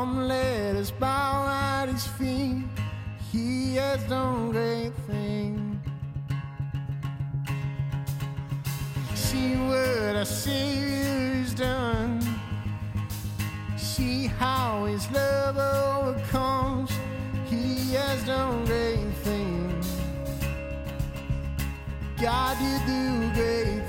Come, let us bow at his feet. He has done great things. See what our Savior's done. See how his love overcomes. He has done great things. God, you do great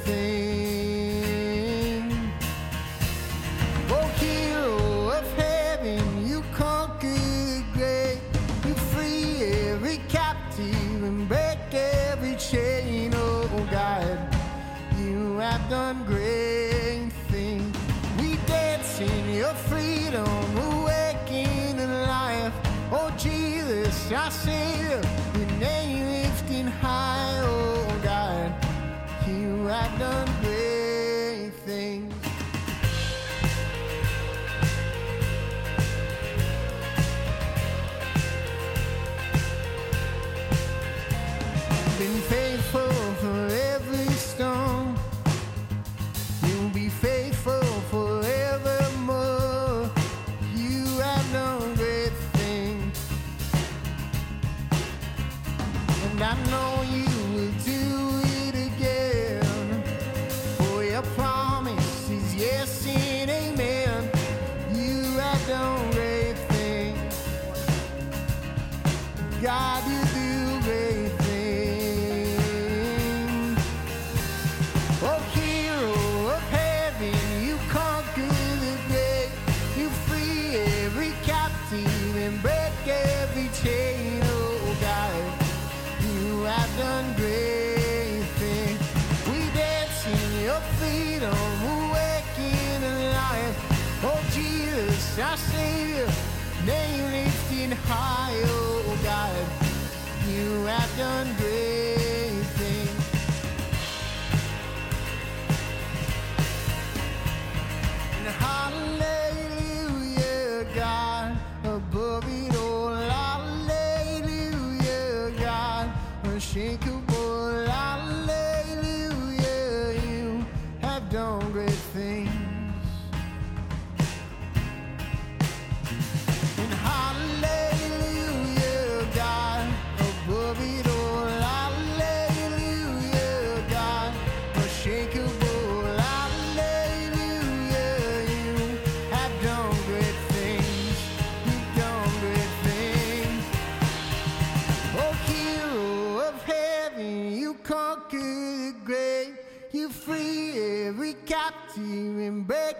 high, oh God, you have done great.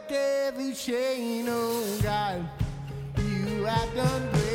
every chain, oh God. You have done great.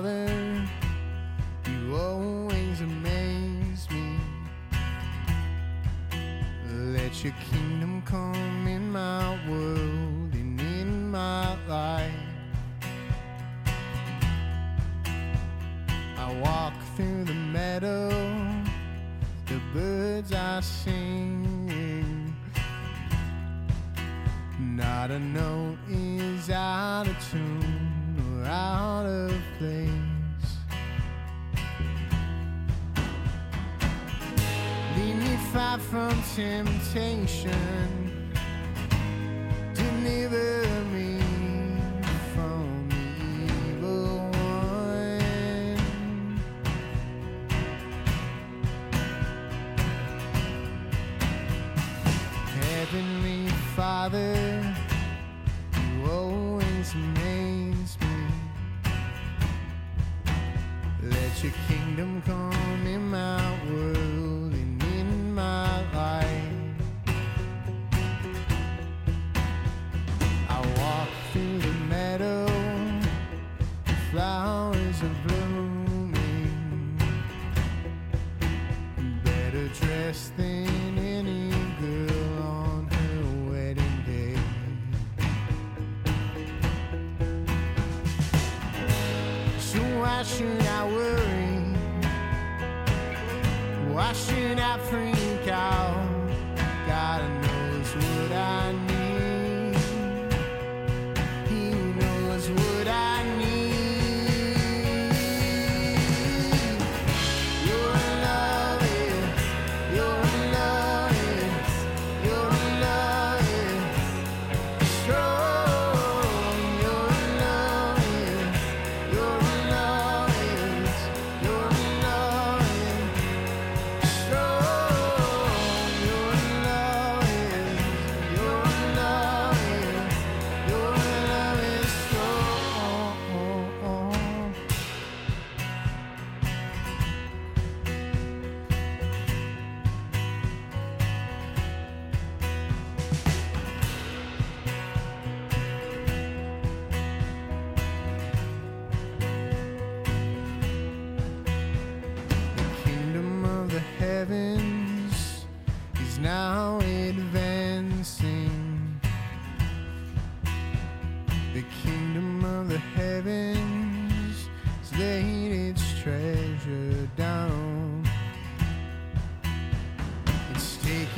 father. temptation. Didn't even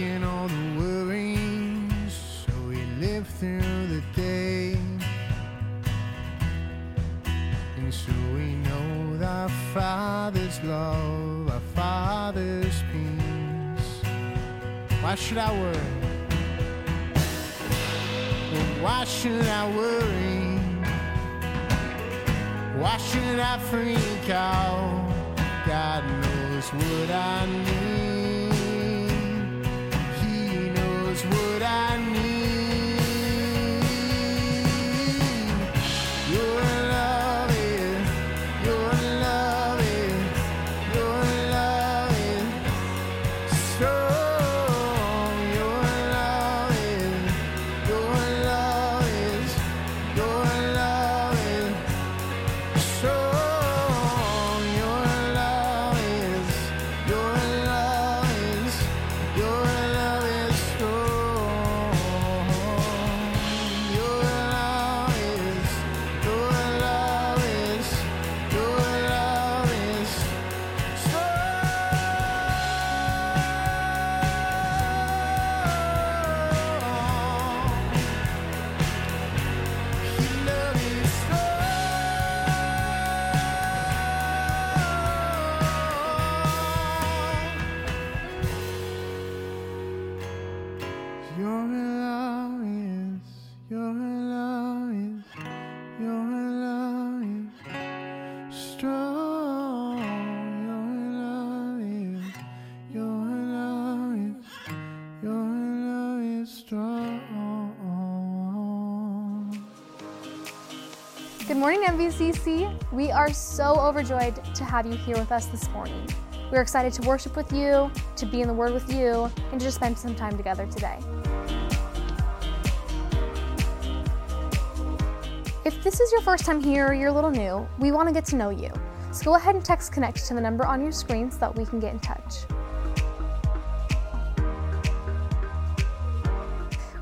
Taken all the worries, so we live through the day. And so we know our Father's love, our Father's peace. Why should I worry? Why should I worry? Why should I freak out? God knows what I need. Morning, MVCC. We are so overjoyed to have you here with us this morning. We're excited to worship with you, to be in the Word with you, and to just spend some time together today. If this is your first time here or you're a little new, we want to get to know you. So go ahead and text Connect to the number on your screen so that we can get in touch.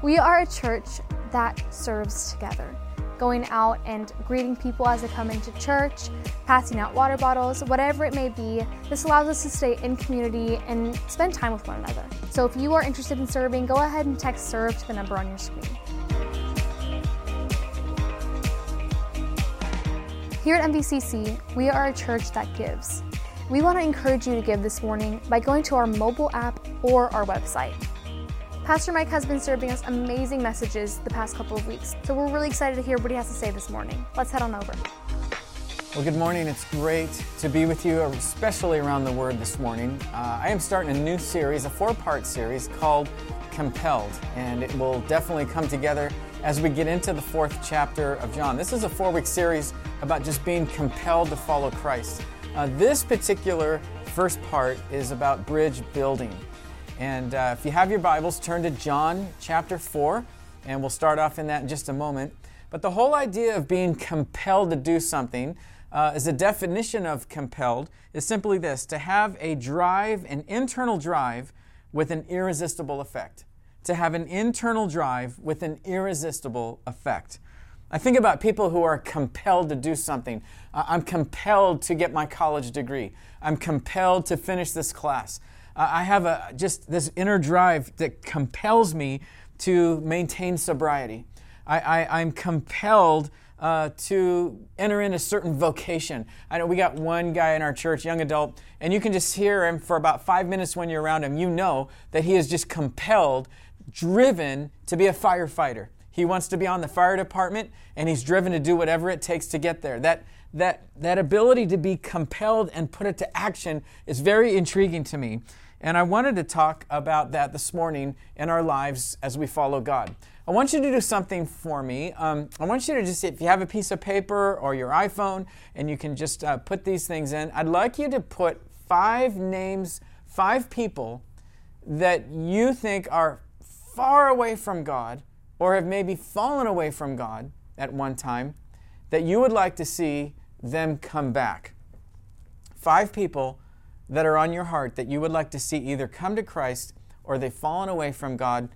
We are a church that serves together, going out and greeting people as they come into church, passing out water bottles, whatever it may be. This allows us to stay in community and spend time with one another. So if you are interested in serving, go ahead and text serve to the number on your screen. Here at MVCC, we are a church that gives. We want to encourage you to give this morning by going to our mobile app or our website. Pastor Mike has been serving us amazing messages the past couple of weeks, so we're really excited to hear what he has to say this morning. Let's head on over. Well, good morning. It's great to be with you, especially around the Word this morning. Uh, I am starting a new series, a four part series called Compelled, and it will definitely come together as we get into the fourth chapter of John. This is a four week series about just being compelled to follow Christ. Uh, this particular first part is about bridge building. And uh, if you have your Bibles, turn to John chapter 4, and we'll start off in that in just a moment. But the whole idea of being compelled to do something uh, is a definition of compelled is simply this to have a drive, an internal drive with an irresistible effect. To have an internal drive with an irresistible effect. I think about people who are compelled to do something. I'm compelled to get my college degree. I'm compelled to finish this class. I have a, just this inner drive that compels me to maintain sobriety. I, am compelled uh, to enter in a certain vocation. I know we got one guy in our church, young adult, and you can just hear him for about five minutes when you're around him. You know that he is just compelled, driven to be a firefighter. He wants to be on the fire department, and he's driven to do whatever it takes to get there. That that that ability to be compelled and put it to action is very intriguing to me. And I wanted to talk about that this morning in our lives as we follow God. I want you to do something for me. Um, I want you to just, if you have a piece of paper or your iPhone and you can just uh, put these things in, I'd like you to put five names, five people that you think are far away from God or have maybe fallen away from God at one time that you would like to see them come back. Five people that are on your heart that you would like to see either come to Christ or they've fallen away from God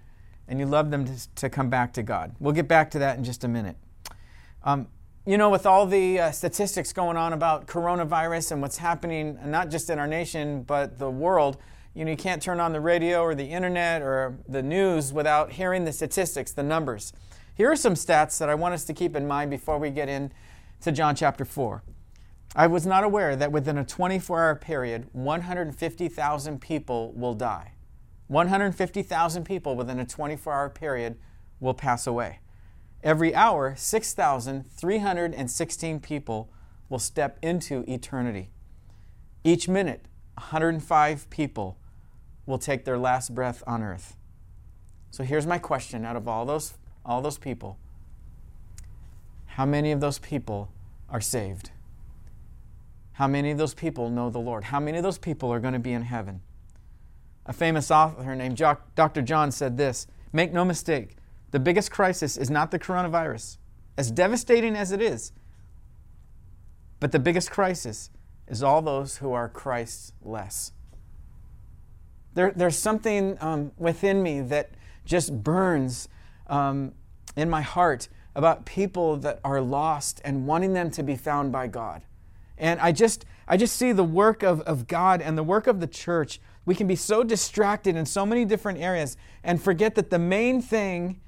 and you love them to, to come back to God. We'll get back to that in just a minute. Um, you know, with all the uh, statistics going on about coronavirus and what's happening, not just in our nation, but the world, you know, you can't turn on the radio or the internet or the news without hearing the statistics, the numbers. Here are some stats that I want us to keep in mind before we get into John chapter 4. I was not aware that within a 24 hour period, 150,000 people will die. 150,000 people within a 24 hour period will pass away. Every hour, 6,316 people will step into eternity. Each minute, 105 people will take their last breath on earth. So here's my question out of all those, all those people how many of those people are saved? How many of those people know the Lord? How many of those people are going to be in heaven? A famous author named Dr. John said this Make no mistake, the biggest crisis is not the coronavirus, as devastating as it is. But the biggest crisis is all those who are Christ less. There, there's something um, within me that just burns um, in my heart about people that are lost and wanting them to be found by God. And I just, I just see the work of, of God and the work of the church. We can be so distracted in so many different areas and forget that the main thing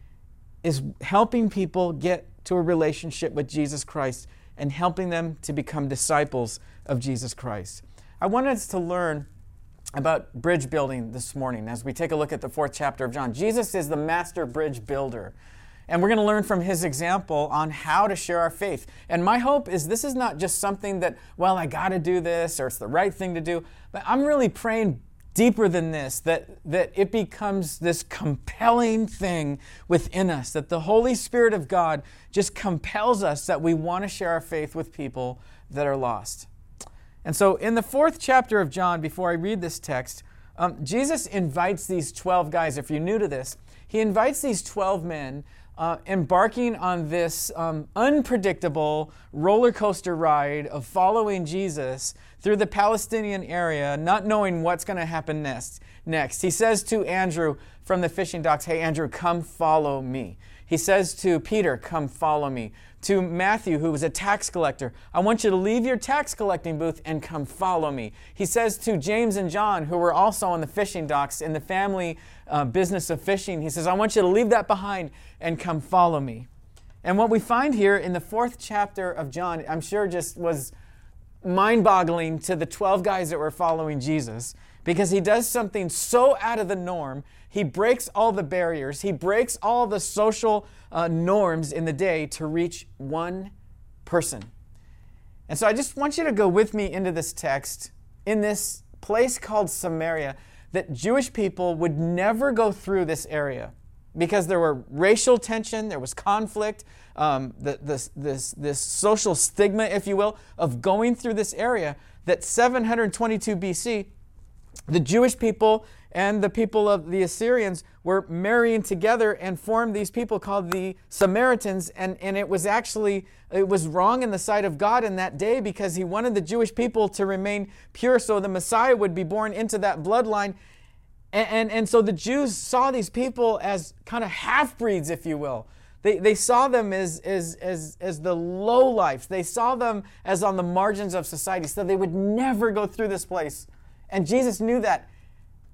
is helping people get to a relationship with Jesus Christ and helping them to become disciples of Jesus Christ. I wanted us to learn about bridge building this morning as we take a look at the fourth chapter of John. Jesus is the master bridge builder. And we're going to learn from his example on how to share our faith. And my hope is this is not just something that, well, I got to do this or it's the right thing to do, but I'm really praying deeper than this that, that it becomes this compelling thing within us, that the Holy Spirit of God just compels us that we want to share our faith with people that are lost. And so, in the fourth chapter of John, before I read this text, um, Jesus invites these 12 guys, if you're new to this, he invites these 12 men uh, embarking on this um, unpredictable roller coaster ride of following Jesus through the Palestinian area, not knowing what's going to happen next. Next, he says to Andrew from the fishing docks, "Hey, Andrew, come follow me." He says to Peter, "Come follow me." To Matthew, who was a tax collector, "I want you to leave your tax collecting booth and come follow me." He says to James and John, who were also on the fishing docks in the family uh, business of fishing, he says, "I want you to leave that behind and come follow me." And what we find here in the fourth chapter of John, I'm sure just was mind boggling to the 12 guys that were following Jesus because he does something so out of the norm. He breaks all the barriers, he breaks all the social uh, norms in the day to reach one person. And so I just want you to go with me into this text in this place called Samaria that Jewish people would never go through this area. because there were racial tension, there was conflict, um, the, this, this, this social stigma, if you will, of going through this area, that 722 BC, the Jewish people and the people of the Assyrians were marrying together and formed these people called the Samaritans. And, and it was actually, it was wrong in the sight of God in that day because he wanted the Jewish people to remain pure so the Messiah would be born into that bloodline. And, and, and so the Jews saw these people as kind of half breeds, if you will. They, they saw them as, as, as, as the low life. They saw them as on the margins of society. So they would never go through this place. And Jesus knew that.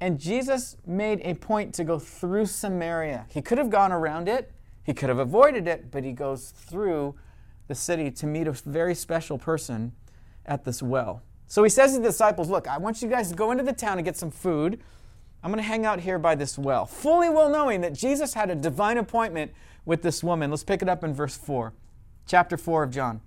And Jesus made a point to go through Samaria. He could have gone around it, he could have avoided it, but he goes through the city to meet a very special person at this well. So he says to the disciples, Look, I want you guys to go into the town and get some food. I'm going to hang out here by this well, fully well knowing that Jesus had a divine appointment with this woman. Let's pick it up in verse 4, chapter 4 of John.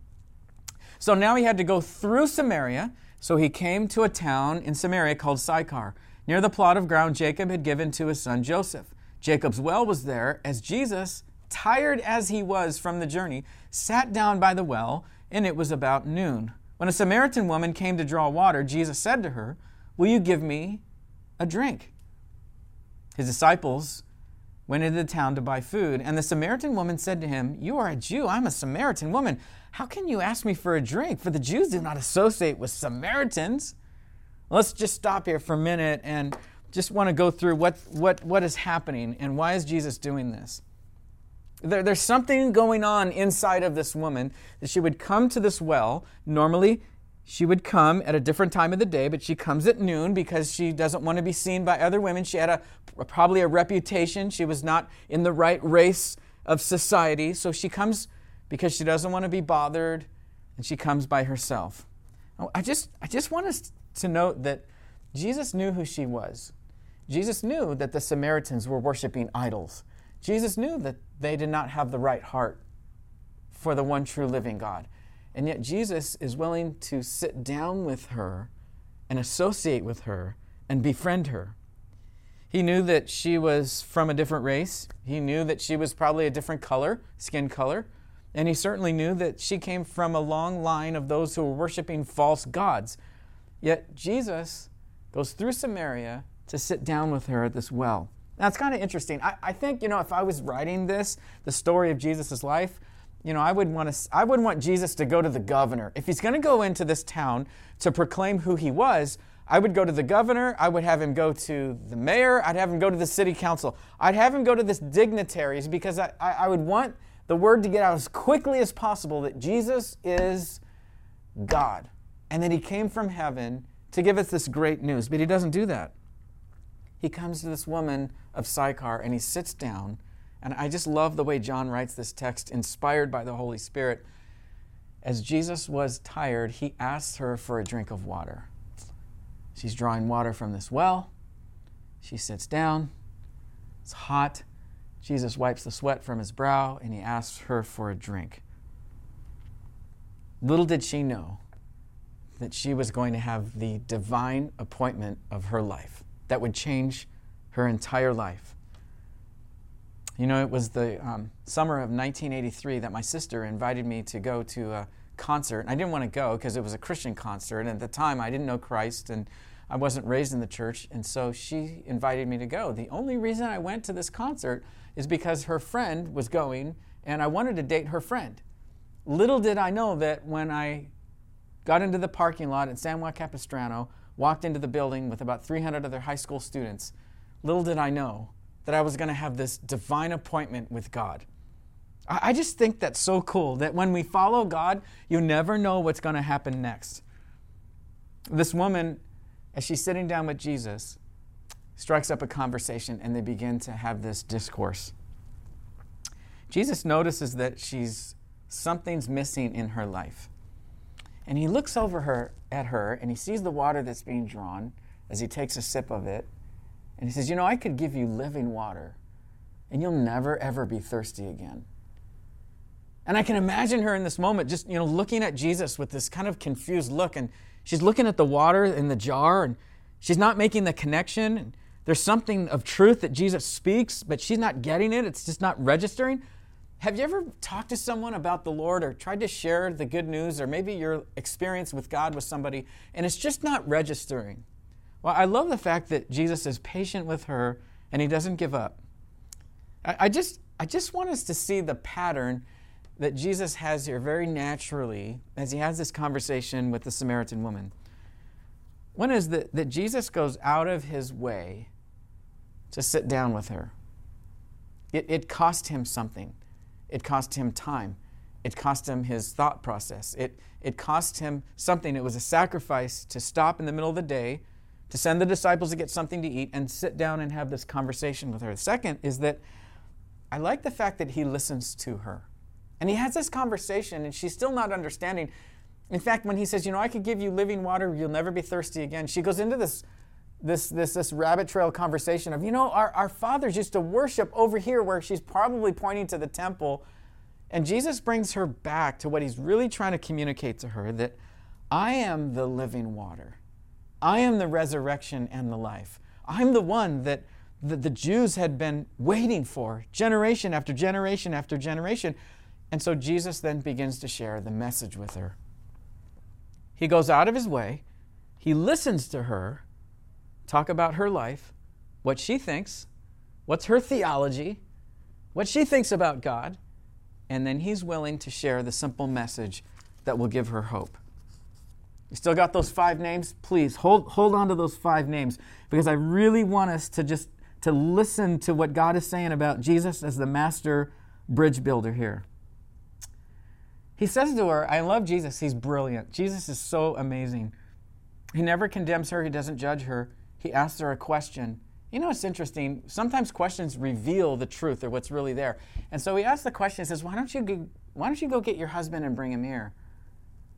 So now he had to go through Samaria. So he came to a town in Samaria called Sychar, near the plot of ground Jacob had given to his son Joseph. Jacob's well was there, as Jesus, tired as he was from the journey, sat down by the well, and it was about noon. When a Samaritan woman came to draw water, Jesus said to her, Will you give me a drink? His disciples went into the town to buy food, and the Samaritan woman said to him, You are a Jew, I'm a Samaritan woman. How can you ask me for a drink? For the Jews do not associate with Samaritans. Let's just stop here for a minute and just want to go through what, what, what is happening and why is Jesus doing this. There, there's something going on inside of this woman that she would come to this well. Normally, she would come at a different time of the day, but she comes at noon because she doesn't want to be seen by other women. She had a, probably a reputation. She was not in the right race of society. So she comes because she doesn't want to be bothered, and she comes by herself. Oh, I just, I just want us to note that Jesus knew who she was. Jesus knew that the Samaritans were worshiping idols. Jesus knew that they did not have the right heart for the one true living God. And yet Jesus is willing to sit down with her and associate with her and befriend her. He knew that she was from a different race. He knew that she was probably a different color, skin color. And he certainly knew that she came from a long line of those who were worshiping false gods. Yet Jesus goes through Samaria to sit down with her at this well. Now, it's kind of interesting. I, I think, you know, if I was writing this, the story of Jesus' life, you know, I would want to, I wouldn't want Jesus to go to the governor. If he's going to go into this town to proclaim who he was, I would go to the governor. I would have him go to the mayor. I'd have him go to the city council. I'd have him go to the dignitaries because I, I, I would want the word to get out as quickly as possible that Jesus is God and that he came from heaven to give us this great news. But he doesn't do that. He comes to this woman of Sychar and he sits down and I just love the way John writes this text, inspired by the Holy Spirit. As Jesus was tired, he asks her for a drink of water. She's drawing water from this well. She sits down. It's hot. Jesus wipes the sweat from his brow and he asks her for a drink. Little did she know that she was going to have the divine appointment of her life that would change her entire life. You know, it was the um, summer of 1983 that my sister invited me to go to a concert. And I didn't want to go because it was a Christian concert. And at the time, I didn't know Christ and I wasn't raised in the church. And so she invited me to go. The only reason I went to this concert is because her friend was going and I wanted to date her friend. Little did I know that when I got into the parking lot at San Juan Capistrano, walked into the building with about 300 other high school students, little did I know that I was going to have this divine appointment with God. I just think that's so cool that when we follow God, you never know what's going to happen next. This woman, as she's sitting down with Jesus, strikes up a conversation and they begin to have this discourse. Jesus notices that she's something's missing in her life. And he looks over her at her and he sees the water that's being drawn as he takes a sip of it and he says, You know, I could give you living water, and you'll never, ever be thirsty again. And I can imagine her in this moment just, you know, looking at Jesus with this kind of confused look. And she's looking at the water in the jar, and she's not making the connection. And there's something of truth that Jesus speaks, but she's not getting it. It's just not registering. Have you ever talked to someone about the Lord or tried to share the good news or maybe your experience with God with somebody and it's just not registering? Well, I love the fact that Jesus is patient with her and he doesn't give up. I, I just, I just want us to see the pattern that Jesus has here very naturally as he has this conversation with the Samaritan woman. One is that, that Jesus goes out of his way to sit down with her. It, it cost him something. It cost him time. It cost him his thought process. It, it cost him something. It was a sacrifice to stop in the middle of the day, to send the disciples to get something to eat, and sit down and have this conversation with her. The second is that I like the fact that he listens to her. And he has this conversation, and she's still not understanding. In fact, when he says, You know, I could give you living water, you'll never be thirsty again, she goes into this this, this, this rabbit trail conversation of, you know, our, our fathers used to worship over here where she's probably pointing to the temple. And Jesus brings her back to what he's really trying to communicate to her that I am the living water. I am the resurrection and the life. I'm the one that the, the Jews had been waiting for generation after generation after generation. And so Jesus then begins to share the message with her. He goes out of his way, he listens to her, talk about her life, what she thinks, what's her theology, what she thinks about God, and then he's willing to share the simple message that will give her hope. You still got those five names? Please hold, hold on to those five names because I really want us to just to listen to what God is saying about Jesus as the master bridge builder here. He says to her, I love Jesus. He's brilliant. Jesus is so amazing. He never condemns her, he doesn't judge her he asks her a question. You know, it's interesting. Sometimes questions reveal the truth or what's really there. And so he asks the question. He says, "Why don't you go, Why don't you go get your husband and bring him here?"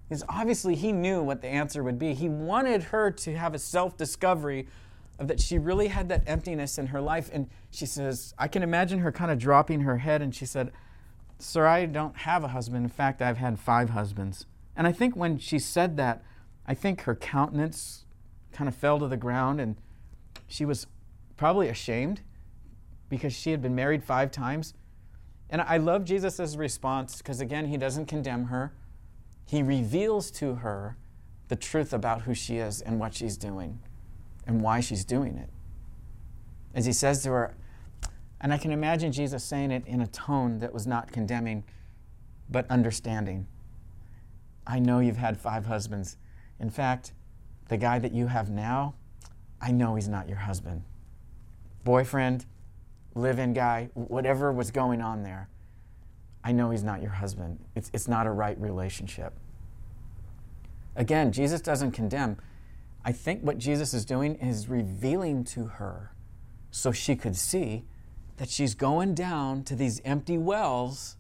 Because obviously he knew what the answer would be. He wanted her to have a self-discovery of that she really had that emptiness in her life. And she says, I can imagine her kind of dropping her head, and she said, "Sir, I don't have a husband. In fact, I've had five husbands." And I think when she said that, I think her countenance kind of fell to the ground and she was probably ashamed because she had been married five times. And I love Jesus' response because, again, he doesn't condemn her. He reveals to her the truth about who she is and what she's doing and why she's doing it. As he says to her, and I can imagine Jesus saying it in a tone that was not condemning, but understanding. I know you've had five husbands. In fact, the guy that you have now, I know he's not your husband. Boyfriend, live in guy, whatever was going on there, I know he's not your husband. It's, it's not a right relationship. Again, Jesus doesn't condemn. I think what Jesus is doing is revealing to her so she could see that she's going down to these empty wells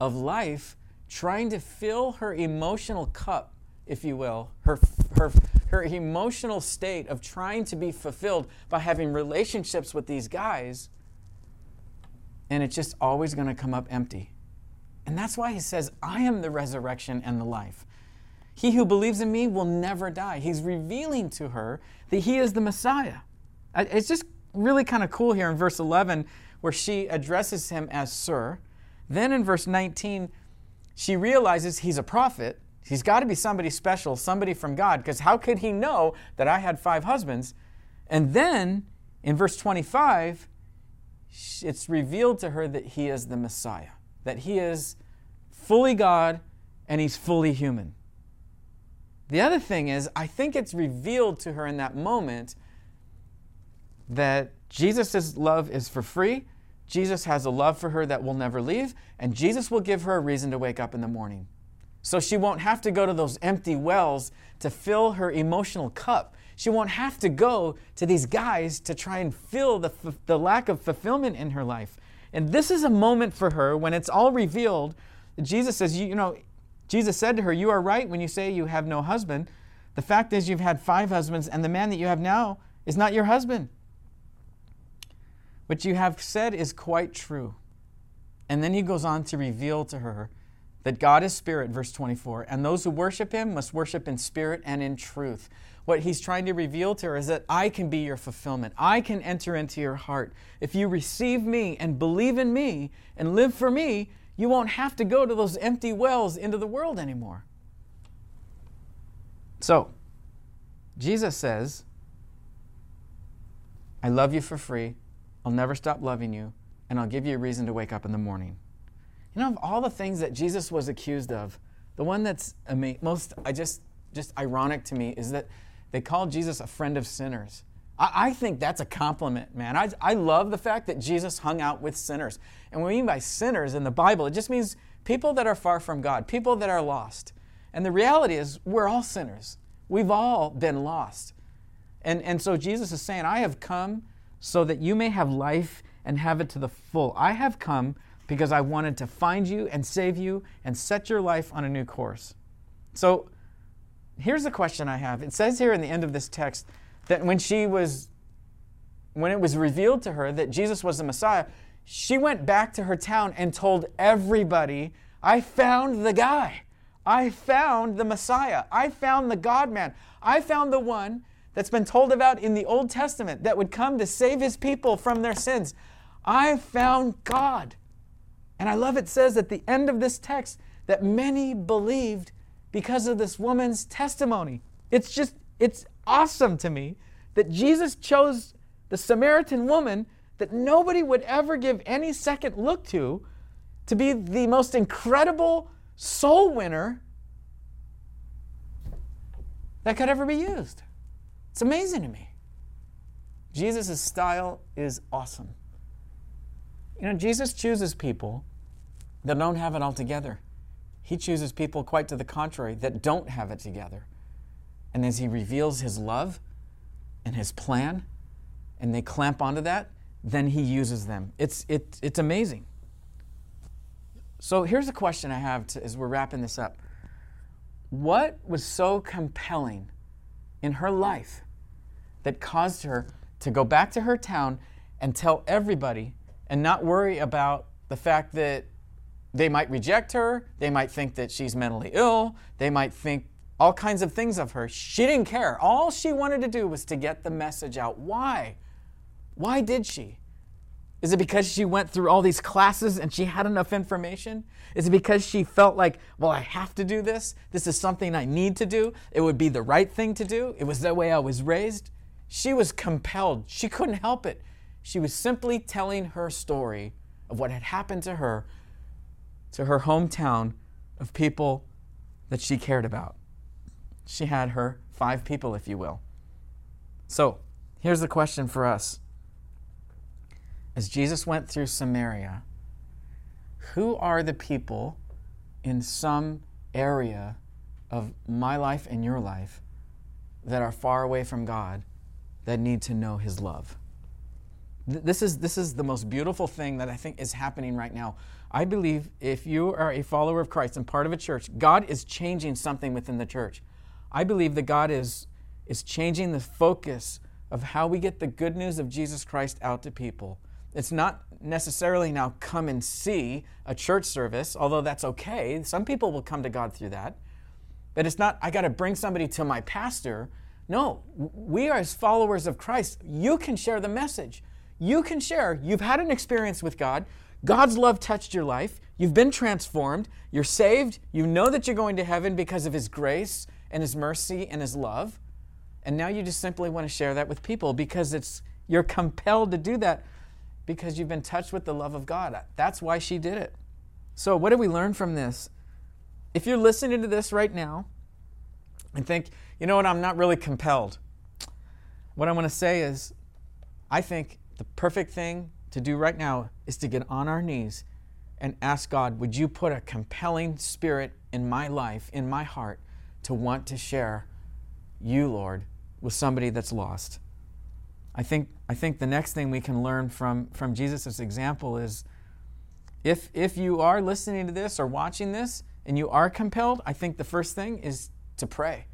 of life, trying to fill her emotional cup, if you will, her, her her emotional state of trying to be fulfilled by having relationships with these guys, and it's just always going to come up empty. And that's why he says, I am the resurrection and the life. He who believes in me will never die. He's revealing to her that he is the Messiah. It's just really kind of cool here in verse 11 where she addresses him as Sir. Then in verse 19, she realizes he's a prophet He's got to be somebody special, somebody from God, because how could he know that I had five husbands? And then in verse 25, it's revealed to her that he is the Messiah, that he is fully God and he's fully human. The other thing is, I think it's revealed to her in that moment that Jesus' love is for free. Jesus has a love for her that will never leave, and Jesus will give her a reason to wake up in the morning so she won't have to go to those empty wells to fill her emotional cup. She won't have to go to these guys to try and fill the, the lack of fulfillment in her life. And this is a moment for her when it's all revealed. Jesus says, you, you know, Jesus said to her, You are right when you say you have no husband. The fact is, you've had five husbands, and the man that you have now is not your husband. What you have said is quite true. And then he goes on to reveal to her that God is spirit, verse 24, and those who worship him must worship in spirit and in truth. What he's trying to reveal to her is that I can be your fulfillment. I can enter into your heart. If you receive me and believe in me and live for me, you won't have to go to those empty wells into the world anymore. So, Jesus says, I love you for free. I'll never stop loving you, and I'll give you a reason to wake up in the morning. You know, of all the things that Jesus was accused of, the one that's ama- most I just just ironic to me is that they called Jesus a friend of sinners. I, I think that's a compliment, man. I, I love the fact that Jesus hung out with sinners. And what we mean by sinners in the Bible, it just means people that are far from God, people that are lost. And the reality is, we're all sinners. We've all been lost. And, and so Jesus is saying, I have come so that you may have life and have it to the full. I have come because I wanted to find you and save you and set your life on a new course. So here's the question I have. It says here in the end of this text that when she was when it was revealed to her that Jesus was the Messiah, she went back to her town and told everybody, I found the guy. I found the Messiah. I found the God man. I found the one that's been told about in the Old Testament that would come to save his people from their sins. I found God. And I love it says at the end of this text that many believed because of this woman's testimony. It's just, it's awesome to me that Jesus chose the Samaritan woman that nobody would ever give any second look to to be the most incredible soul winner that could ever be used. It's amazing to me. Jesus' style is awesome. You know, Jesus chooses people that don't have it all together. He chooses people, quite to the contrary, that don't have it together. And as He reveals His love and His plan, and they clamp onto that, then He uses them. It's, it, it's amazing. So here's a question I have to, as we're wrapping this up. What was so compelling in her life that caused her to go back to her town and tell everybody and not worry about the fact that they might reject her, they might think that she's mentally ill, they might think all kinds of things of her. She didn't care. All she wanted to do was to get the message out. Why? Why did she? Is it because she went through all these classes and she had enough information? Is it because she felt like, well, I have to do this? This is something I need to do. It would be the right thing to do. It was the way I was raised. She was compelled. She couldn't help it. She was simply telling her story of what had happened to her to her hometown of people that she cared about. She had her five people, if you will. So, here's the question for us. As Jesus went through Samaria, who are the people in some area of my life and your life that are far away from God that need to know His love? This is, this is the most beautiful thing that I think is happening right now. I believe if you are a follower of Christ and part of a church, God is changing something within the church. I believe that God is, is changing the focus of how we get the good news of Jesus Christ out to people. It's not necessarily now come and see a church service, although that's okay. Some people will come to God through that. But it's not, I got to bring somebody to my pastor. No, we are as followers of Christ. You can share the message. You can share. You've had an experience with God. God's love touched your life. You've been transformed. You're saved. You know that you're going to heaven because of His grace and His mercy and His love. And now you just simply want to share that with people because it's you're compelled to do that because you've been touched with the love of God. That's why she did it. So, what do we learn from this? If you're listening to this right now and think, you know what, I'm not really compelled, what I want to say is, I think the perfect thing to do right now is to get on our knees and ask God, would you put a compelling spirit in my life, in my heart, to want to share you, Lord, with somebody that's lost? I think, I think the next thing we can learn from, from Jesus' example is if, if you are listening to this or watching this and you are compelled, I think the first thing is to pray.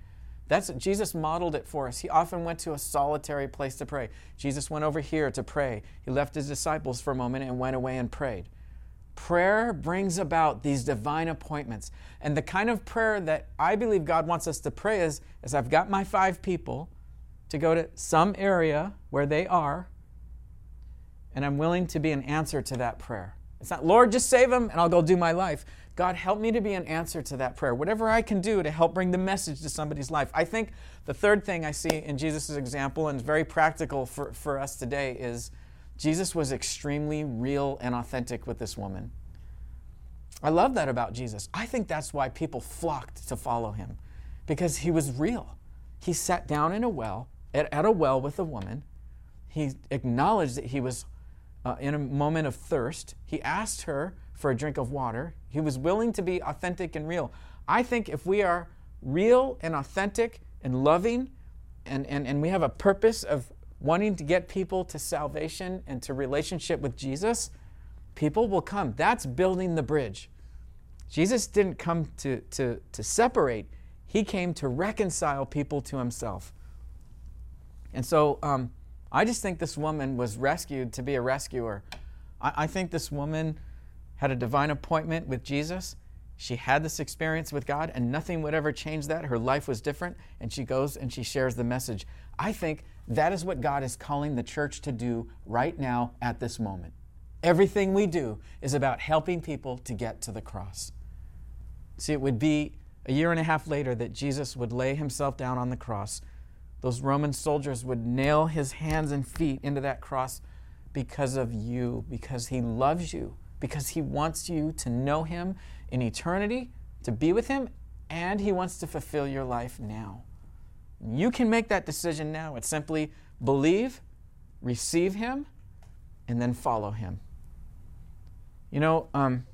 That's Jesus modeled it for us. He often went to a solitary place to pray. Jesus went over here to pray. He left his disciples for a moment and went away and prayed. Prayer brings about these divine appointments. And the kind of prayer that I believe God wants us to pray is, is I've got my five people to go to some area where they are, and I'm willing to be an answer to that prayer. It's not, Lord, just save them and I'll go do my life. God, help me to be an answer to that prayer. Whatever I can do to help bring the message to somebody's life. I think the third thing I see in Jesus' example, and very practical for, for us today, is Jesus was extremely real and authentic with this woman. I love that about Jesus. I think that's why people flocked to follow him, because he was real. He sat down in a well, at, at a well with a woman. He acknowledged that he was uh, in a moment of thirst. He asked her for a drink of water. He was willing to be authentic and real. I think if we are real and authentic and loving, and, and, and we have a purpose of wanting to get people to salvation and to relationship with Jesus, people will come. That's building the bridge. Jesus didn't come to, to, to separate, He came to reconcile people to Himself. And so um, I just think this woman was rescued to be a rescuer. I, I think this woman had a divine appointment with Jesus. She had this experience with God, and nothing would ever change that. Her life was different, and she goes and she shares the message. I think that is what God is calling the church to do right now at this moment. Everything we do is about helping people to get to the cross. See, it would be a year and a half later that Jesus would lay himself down on the cross. Those Roman soldiers would nail his hands and feet into that cross because of you, because he loves you, because he wants you to know him in eternity, to be with him, and he wants to fulfill your life now. You can make that decision now. It's simply believe, receive him, and then follow him. You know, um,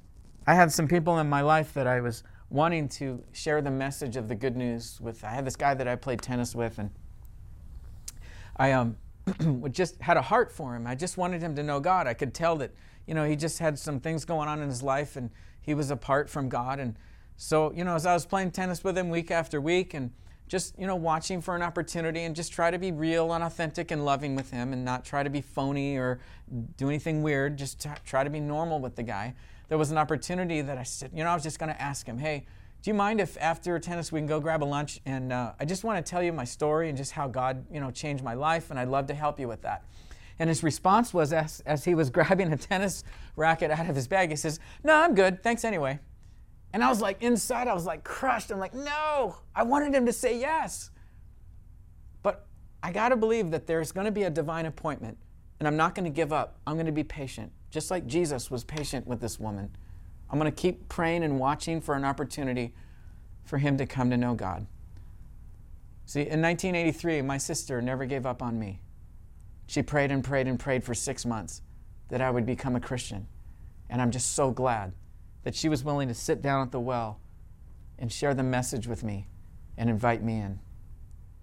I had some people in my life that I was wanting to share the message of the good news with. I had this guy that I played tennis with, and I um, just had a heart for him. I just wanted him to know God. I could tell that, you know, he just had some things going on in his life, and he was apart from God. And so, you know, as I was playing tennis with him week after week, and just you know watching for an opportunity and just try to be real and authentic and loving with him and not try to be phony or do anything weird just try to be normal with the guy there was an opportunity that i said you know i was just going to ask him hey do you mind if after tennis we can go grab a lunch and uh, i just want to tell you my story and just how god you know changed my life and i'd love to help you with that and his response was as, as he was grabbing a tennis racket out of his bag he says no i'm good thanks anyway and I was like, inside, I was like crushed. I'm like, no, I wanted him to say yes. But I got to believe that there's going to be a divine appointment, and I'm not going to give up. I'm going to be patient, just like Jesus was patient with this woman. I'm going to keep praying and watching for an opportunity for him to come to know God. See, in 1983, my sister never gave up on me. She prayed and prayed and prayed for six months that I would become a Christian. And I'm just so glad that she was willing to sit down at the well and share the message with me and invite me in.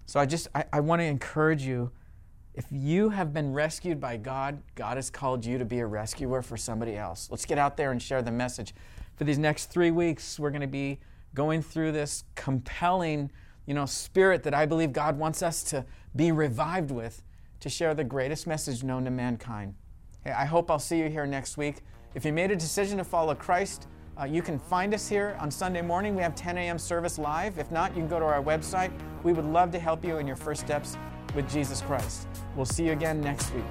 So I just, I, I want to encourage you if you have been rescued by God, God has called you to be a rescuer for somebody else. Let's get out there and share the message. For these next three weeks, we're going to be going through this compelling, you know, spirit that I believe God wants us to be revived with to share the greatest message known to mankind. Hey, I hope I'll see you here next week. If you made a decision to follow Christ, uh, you can find us here on Sunday morning. We have 10 a.m. service live. If not, you can go to our website. We would love to help you in your first steps with Jesus Christ. We'll see you again next week.